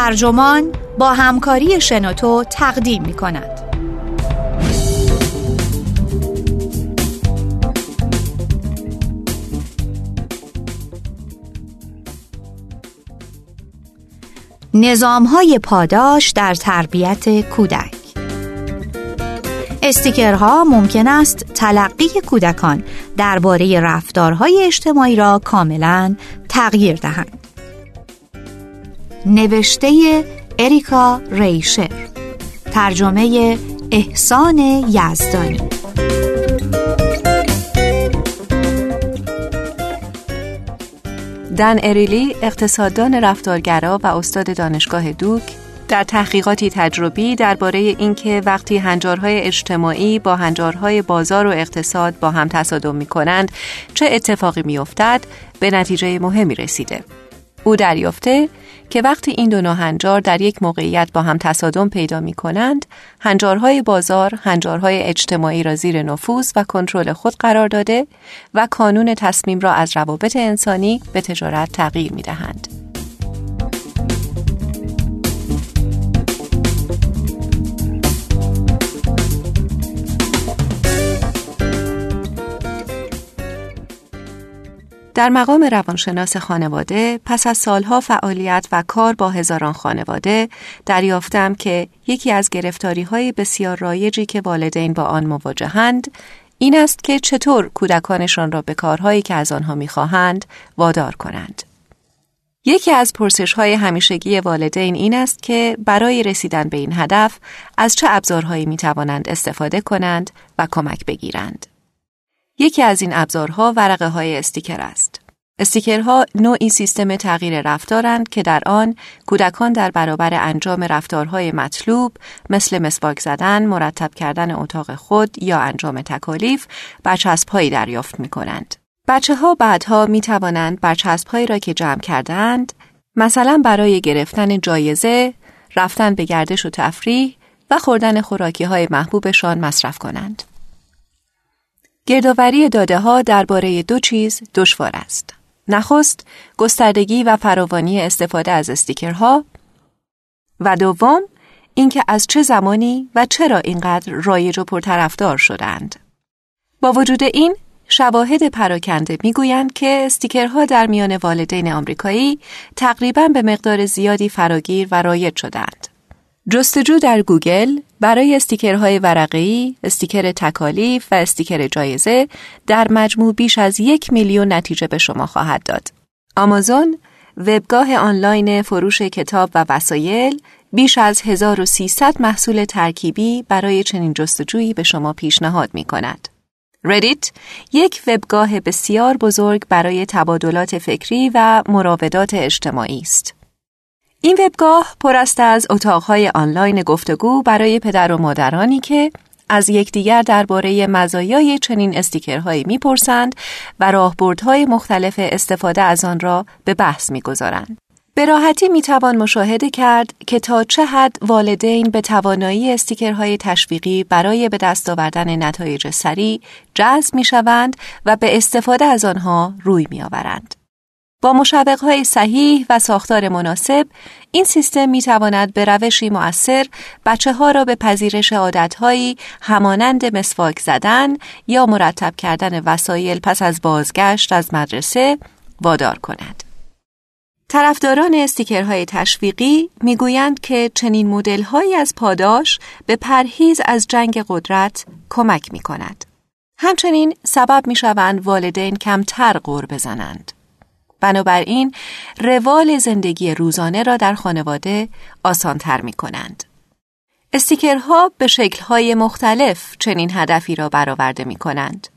ترجمان با همکاری شنوتو تقدیم می کند. نظام های پاداش در تربیت کودک استیکرها ممکن است تلقی کودکان درباره رفتارهای اجتماعی را کاملا تغییر دهند. نوشته اریکا ریشر ترجمه احسان یزدانی دن اریلی اقتصاددان رفتارگرا و استاد دانشگاه دوک در تحقیقاتی تجربی درباره اینکه وقتی هنجارهای اجتماعی با هنجارهای بازار و اقتصاد با هم تصادم می کنند چه اتفاقی می افتد به نتیجه مهمی رسیده. او دریافته که وقتی این دو هنجار در یک موقعیت با هم تصادم پیدا می کنند، هنجارهای بازار هنجارهای اجتماعی را زیر نفوذ و کنترل خود قرار داده و کانون تصمیم را از روابط انسانی به تجارت تغییر می دهند. در مقام روانشناس خانواده پس از سالها فعالیت و کار با هزاران خانواده دریافتم که یکی از گرفتاری های بسیار رایجی که والدین با آن مواجهند این است که چطور کودکانشان را به کارهایی که از آنها می‌خواهند وادار کنند. یکی از پرسش های همیشگی والدین این است که برای رسیدن به این هدف از چه ابزارهایی می توانند استفاده کنند و کمک بگیرند. یکی از این ابزارها ورقه های استیکر است. استیکرها نوعی سیستم تغییر رفتارند که در آن کودکان در برابر انجام رفتارهای مطلوب مثل مسواک زدن، مرتب کردن اتاق خود یا انجام تکالیف برچسبهایی دریافت می کنند. بچه ها بعدها می توانند برچسبهایی را که جمع کردند مثلا برای گرفتن جایزه، رفتن به گردش و تفریح و خوردن خوراکی های محبوبشان مصرف کنند. گردآوری داده ها درباره دو چیز دشوار است. نخست گستردگی و فراوانی استفاده از استیکرها و دوم اینکه از چه زمانی و چرا اینقدر رایج و پرطرفدار شدند. با وجود این شواهد پراکنده می‌گویند که استیکرها در میان والدین آمریکایی تقریبا به مقدار زیادی فراگیر و رایج شدند. جستجو در گوگل برای استیکرهای ورقی، استیکر تکالیف و استیکر جایزه در مجموع بیش از یک میلیون نتیجه به شما خواهد داد. آمازون وبگاه آنلاین فروش کتاب و وسایل بیش از 1300 محصول ترکیبی برای چنین جستجویی به شما پیشنهاد می کند. ردیت یک وبگاه بسیار بزرگ برای تبادلات فکری و مراودات اجتماعی است. این وبگاه پر است از اتاقهای آنلاین گفتگو برای پدر و مادرانی که از یکدیگر درباره مزایای چنین استیکرهایی می‌پرسند و راهبردهای مختلف استفاده از آن را به بحث می‌گذارند. به راحتی می‌توان مشاهده کرد که تا چه حد والدین به توانایی استیکرهای تشویقی برای به دست آوردن نتایج سریع جذب می‌شوند و به استفاده از آنها روی میآورند. با مشوقهای صحیح و ساختار مناسب این سیستم می تواند به روشی مؤثر بچه ها را به پذیرش عادتهایی همانند مسواک زدن یا مرتب کردن وسایل پس از بازگشت از مدرسه وادار کند. طرفداران استیکرهای تشویقی می‌گویند که چنین مدل‌هایی از پاداش به پرهیز از جنگ قدرت کمک می کند. همچنین سبب می شوند والدین کمتر غور بزنند. بنابراین روال زندگی روزانه را در خانواده آسانتر می کنند. استیکرها به شکلهای مختلف چنین هدفی را برآورده می کنند.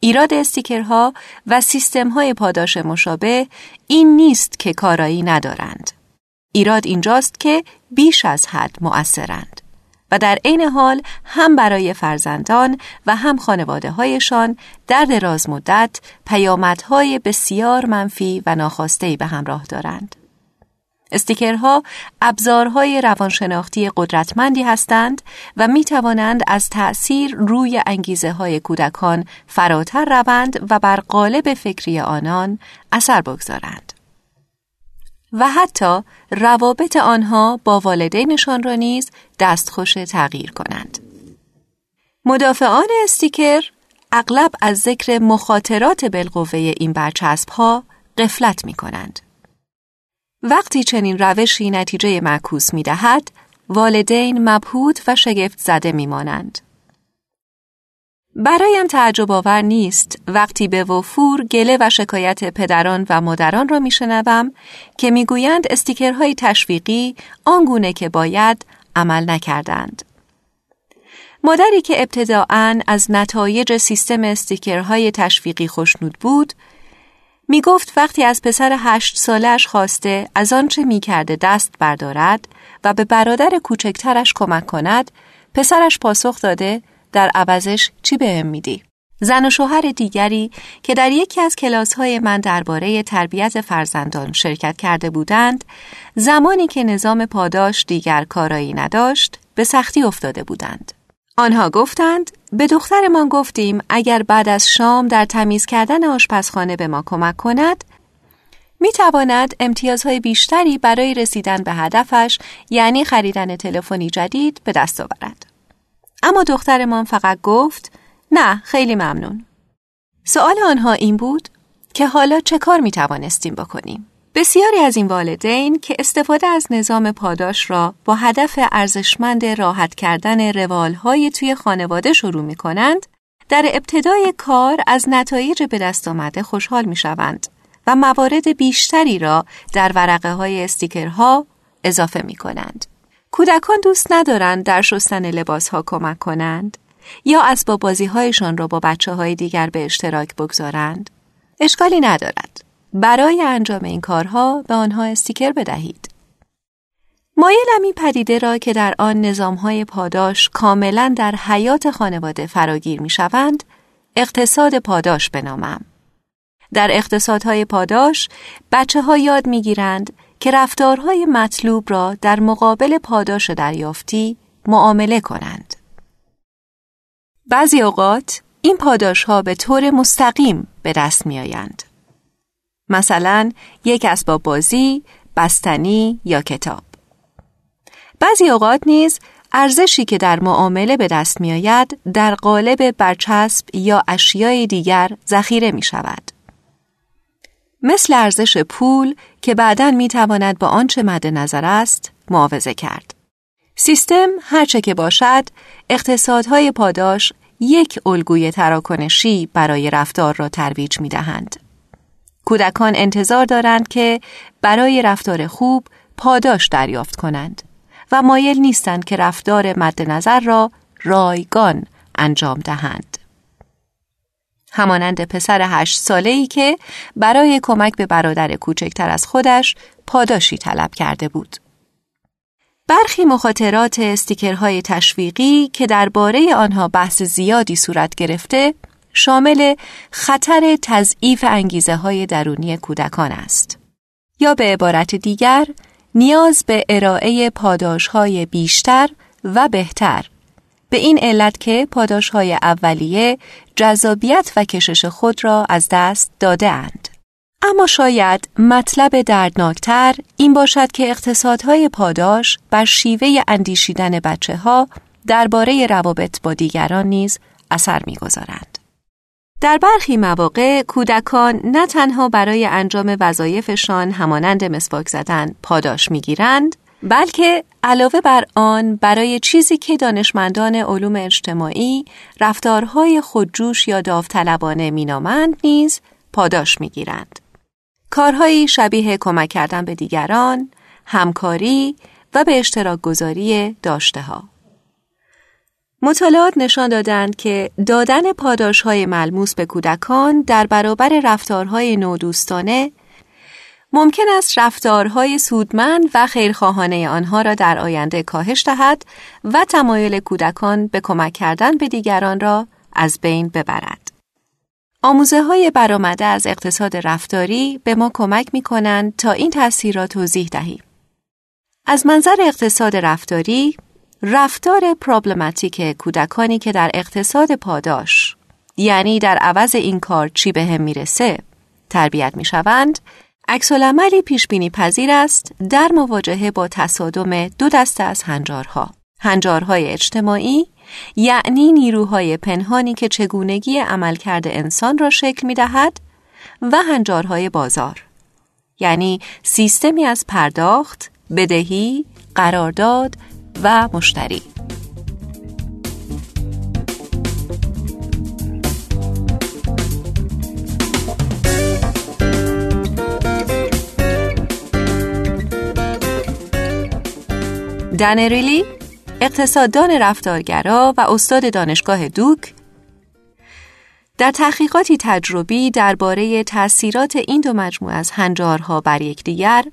ایراد استیکرها و سیستمهای پاداش مشابه این نیست که کارایی ندارند. ایراد اینجاست که بیش از حد مؤثرند. و در عین حال هم برای فرزندان و هم خانواده هایشان در دراز مدت پیامدهای بسیار منفی و ناخواسته به همراه دارند. استیکرها ابزارهای روانشناختی قدرتمندی هستند و می توانند از تأثیر روی انگیزه های کودکان فراتر روند و بر قالب فکری آنان اثر بگذارند. و حتی روابط آنها با والدینشان را نیز دستخوش تغییر کنند. مدافعان استیکر اغلب از ذکر مخاطرات بالقوه این برچسب ها قفلت می کنند. وقتی چنین روشی نتیجه معکوس می دهد، والدین مبهوت و شگفت زده می مانند. برایم تعجب آور نیست وقتی به وفور گله و شکایت پدران و مادران را میشنوم که می‌گویند استیکرهای تشویقی آنگونه که باید عمل نکردند. مادری که ابتداعا از نتایج سیستم استیکرهای تشویقی خوشنود بود می گفت وقتی از پسر هشت سالش خواسته از آنچه می کرده دست بردارد و به برادر کوچکترش کمک کند پسرش پاسخ داده در عوضش چی بهم میدی؟ زن و شوهر دیگری که در یکی از کلاس های من درباره تربیت فرزندان شرکت کرده بودند زمانی که نظام پاداش دیگر کارایی نداشت به سختی افتاده بودند. آنها گفتند به دخترمان گفتیم اگر بعد از شام در تمیز کردن آشپزخانه به ما کمک کند می تواند امتیازهای بیشتری برای رسیدن به هدفش یعنی خریدن تلفنی جدید به دست آورد. اما دخترمان فقط گفت نه خیلی ممنون. سوال آنها این بود که حالا چه کار می توانستیم بکنیم؟ بسیاری از این والدین که استفاده از نظام پاداش را با هدف ارزشمند راحت کردن روالهای توی خانواده شروع می کنند، در ابتدای کار از نتایج به دست آمده خوشحال می شوند و موارد بیشتری را در ورقه های استیکرها اضافه می کنند. کودکان دوست ندارند در شستن لباس ها کمک کنند یا اسباب بازی هایشان را با بچه های دیگر به اشتراک بگذارند. اشکالی ندارد. برای انجام این کارها به آنها استیکر بدهید. مایلم این پدیده را که در آن های پاداش کاملا در حیات خانواده فراگیر می شوند، اقتصاد پاداش بنامم. در اقتصادهای پاداش بچه ها یاد می گیرند که رفتارهای مطلوب را در مقابل پاداش دریافتی معامله کنند. بعضی اوقات این پاداش ها به طور مستقیم به دست می آیند. مثلا یک اسباب بازی، بستنی یا کتاب. بعضی اوقات نیز ارزشی که در معامله به دست می آید در قالب برچسب یا اشیای دیگر ذخیره می شود. مثل ارزش پول که بعدا می تواند با آنچه مد نظر است معاوضه کرد. سیستم هرچه که باشد اقتصادهای پاداش یک الگوی تراکنشی برای رفتار را ترویج می دهند. کودکان انتظار دارند که برای رفتار خوب پاداش دریافت کنند و مایل نیستند که رفتار مد نظر را رایگان انجام دهند. همانند پسر هشت ساله ای که برای کمک به برادر کوچکتر از خودش پاداشی طلب کرده بود. برخی مخاطرات استیکرهای تشویقی که درباره آنها بحث زیادی صورت گرفته شامل خطر تضعیف انگیزه های درونی کودکان است. یا به عبارت دیگر نیاز به ارائه پاداش های بیشتر و بهتر به این علت که پاداش های اولیه جذابیت و کشش خود را از دست داده اند. اما شاید مطلب دردناکتر این باشد که اقتصادهای پاداش بر شیوه اندیشیدن بچه ها درباره روابط با دیگران نیز اثر می‌گذارند. در برخی مواقع کودکان نه تنها برای انجام وظایفشان همانند مسواک زدن پاداش می‌گیرند بلکه علاوه بر آن برای چیزی که دانشمندان علوم اجتماعی رفتارهای خودجوش یا داوطلبانه مینامند نیز پاداش می‌گیرند. کارهایی شبیه کمک کردن به دیگران، همکاری و به اشتراک گذاری داشته ها. مطالعات نشان دادند که دادن پاداش های ملموس به کودکان در برابر رفتارهای نودوستانه ممکن است رفتارهای سودمند و خیرخواهانه آنها را در آینده کاهش دهد و تمایل کودکان به کمک کردن به دیگران را از بین ببرد. آموزه های برآمده از اقتصاد رفتاری به ما کمک می کنند تا این تاثیر را توضیح دهیم. از منظر اقتصاد رفتاری، رفتار پرابلماتیک کودکانی که در اقتصاد پاداش یعنی در عوض این کار چی به هم می‌رسه تربیت می شوند عکس پیش بینی پذیر است در مواجهه با تصادم دو دسته از هنجارها. هنجارهای اجتماعی یعنی نیروهای پنهانی که چگونگی عملکرد انسان را شکل می دهد و هنجارهای بازار. یعنی سیستمی از پرداخت، بدهی، قرارداد و مشتری. دنریلی اقتصاددان رفتارگرا و استاد دانشگاه دوک در تحقیقاتی تجربی درباره تاثیرات این دو مجموعه از هنجارها بر یکدیگر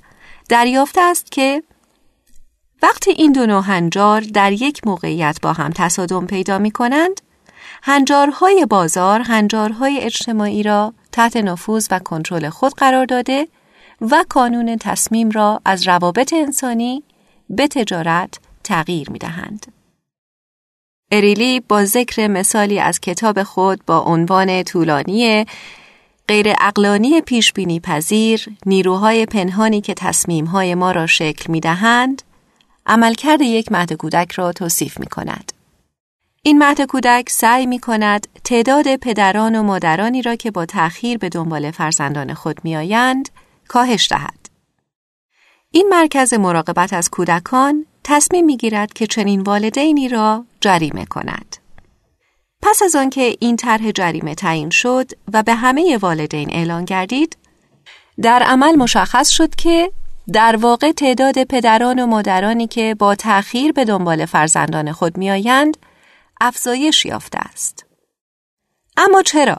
دریافته است که وقتی این دو نوع هنجار در یک موقعیت با هم تصادم پیدا می کنند، هنجارهای بازار هنجارهای اجتماعی را تحت نفوذ و کنترل خود قرار داده و کانون تصمیم را از روابط انسانی به تجارت تغییر می دهند. اریلی با ذکر مثالی از کتاب خود با عنوان طولانی غیر اقلانی پیش بینی پذیر نیروهای پنهانی که تصمیمهای ما را شکل می دهند عملکرد یک مهد کودک را توصیف می کند. این مهد کودک سعی می کند تعداد پدران و مادرانی را که با تأخیر به دنبال فرزندان خود می آیند کاهش دهد. این مرکز مراقبت از کودکان تصمیم می گیرد که چنین والدینی را جریمه کند. پس از آنکه این طرح جریمه تعیین شد و به همه والدین اعلان گردید، در عمل مشخص شد که در واقع تعداد پدران و مادرانی که با تأخیر به دنبال فرزندان خود میآیند افزایش یافته است. اما چرا؟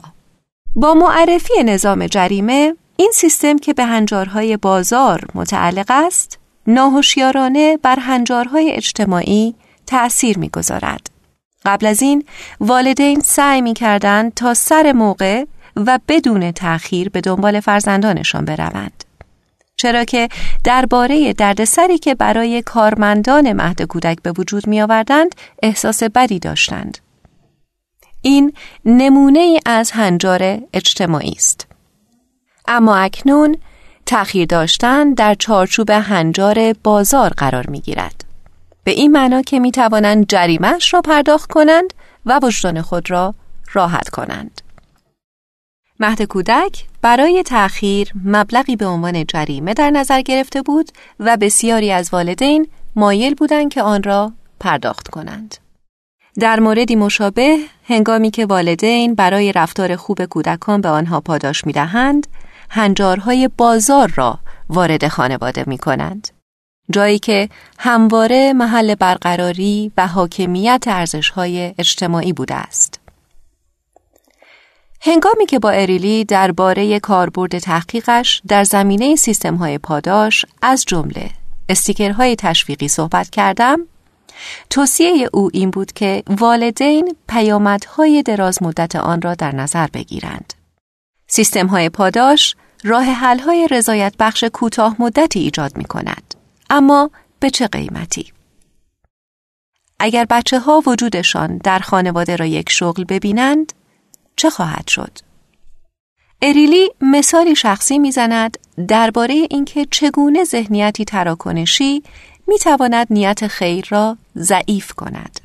با معرفی نظام جریمه این سیستم که به هنجارهای بازار متعلق است ناهوشیارانه بر هنجارهای اجتماعی تأثیر می‌گذارد. قبل از این والدین سعی می کردند تا سر موقع و بدون تأخیر به دنبال فرزندانشان بروند. چرا که درباره دردسری که برای کارمندان مهد کودک به وجود می آوردند احساس بدی داشتند. این نمونه از هنجار اجتماعی است. اما اکنون تأخیر داشتن در چارچوب هنجار بازار قرار می گیرد. به این معنا که می توانند جریمش را پرداخت کنند و وجدان خود را راحت کنند. مهد کودک برای تأخیر مبلغی به عنوان جریمه در نظر گرفته بود و بسیاری از والدین مایل بودند که آن را پرداخت کنند. در موردی مشابه هنگامی که والدین برای رفتار خوب کودکان به آنها پاداش می دهند، هنجارهای بازار را وارد خانواده می کنند. جایی که همواره محل برقراری و حاکمیت ارزشهای اجتماعی بوده است. هنگامی که با اریلی درباره کاربرد تحقیقش در زمینه سیستم‌های پاداش از جمله استیکرهای تشویقی صحبت کردم، توصیه او این بود که والدین پیامدهای دراز مدت آن را در نظر بگیرند. سیستم‌های پاداش راه حل‌های رضایت بخش کوتاه مدتی ایجاد می کند. اما به چه قیمتی؟ اگر بچه ها وجودشان در خانواده را یک شغل ببینند، چه خواهد شد؟ اریلی مثالی شخصی می‌زند درباره اینکه چگونه ذهنیتی تراکنشی می‌تواند نیت خیر را ضعیف کند.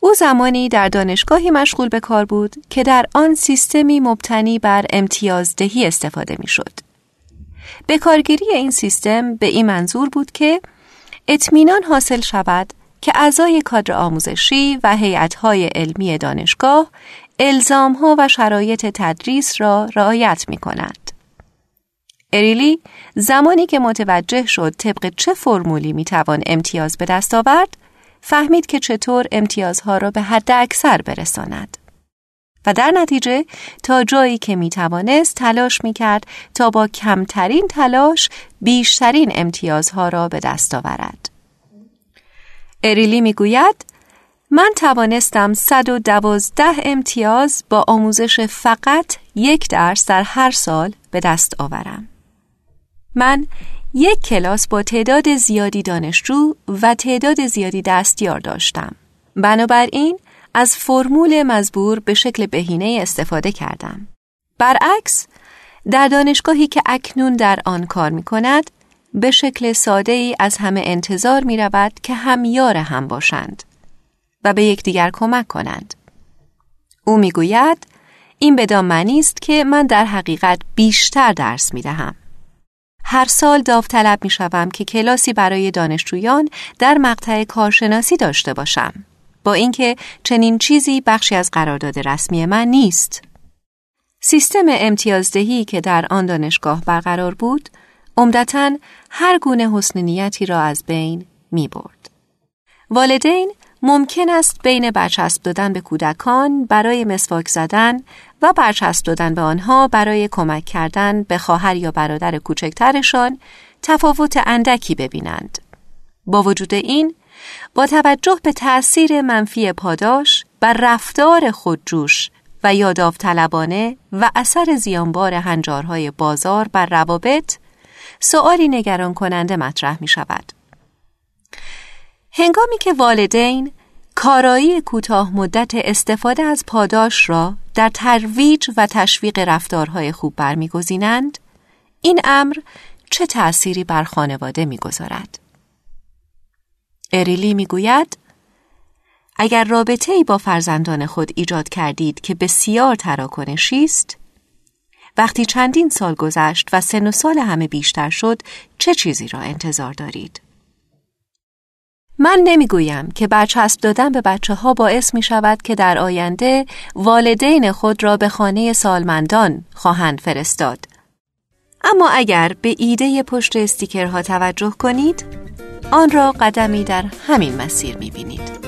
او زمانی در دانشگاهی مشغول به کار بود که در آن سیستمی مبتنی بر امتیازدهی استفاده می‌شد. به کارگیری این سیستم به این منظور بود که اطمینان حاصل شود که اعضای کادر آموزشی و هیئت‌های علمی دانشگاه الزامها و شرایط تدریس را رعایت می کنند. اریلی زمانی که متوجه شد طبق چه فرمولی می توان امتیاز به دست آورد، فهمید که چطور امتیازها را به حد اکثر برساند. و در نتیجه تا جایی که می توانست تلاش می کرد تا با کمترین تلاش بیشترین امتیازها را به دست آورد. اریلی می گوید من توانستم 112 امتیاز با آموزش فقط یک درس در هر سال به دست آورم. من یک کلاس با تعداد زیادی دانشجو و تعداد زیادی دستیار داشتم. بنابراین از فرمول مزبور به شکل بهینه استفاده کردم. برعکس در دانشگاهی که اکنون در آن کار می کند به شکل ساده ای از همه انتظار می رود که همیار هم باشند و به یکدیگر کمک کنند. او می گوید این بدان معنی است که من در حقیقت بیشتر درس می دهم. هر سال داوطلب می شوم که کلاسی برای دانشجویان در مقطع کارشناسی داشته باشم. با اینکه چنین چیزی بخشی از قرارداد رسمی من نیست. سیستم امتیازدهی که در آن دانشگاه برقرار بود، عمدتا هر گونه حسن نیتی را از بین می برد. والدین ممکن است بین برچسب دادن به کودکان برای مسواک زدن و برچسب دادن به آنها برای کمک کردن به خواهر یا برادر کوچکترشان تفاوت اندکی ببینند. با وجود این، با توجه به تأثیر منفی پاداش بر رفتار خودجوش و یاداوطلبانه و اثر زیانبار هنجارهای بازار بر روابط، سؤالی نگران کننده مطرح می شود. هنگامی که والدین کارایی کوتاه مدت استفاده از پاداش را در ترویج و تشویق رفتارهای خوب برمیگزینند این امر چه تأثیری بر خانواده می‌گذارد؟ اریلی می‌گوید اگر رابطه ای با فرزندان خود ایجاد کردید که بسیار تراکنشی است وقتی چندین سال گذشت و سن و سال همه بیشتر شد چه چیزی را انتظار دارید؟ من نمی‌گویم که برچسب دادن به بچه ها باعث می شود که در آینده والدین خود را به خانه سالمندان خواهند فرستاد. اما اگر به ایده پشت استیکرها توجه کنید، آن را قدمی در همین مسیر می بینید.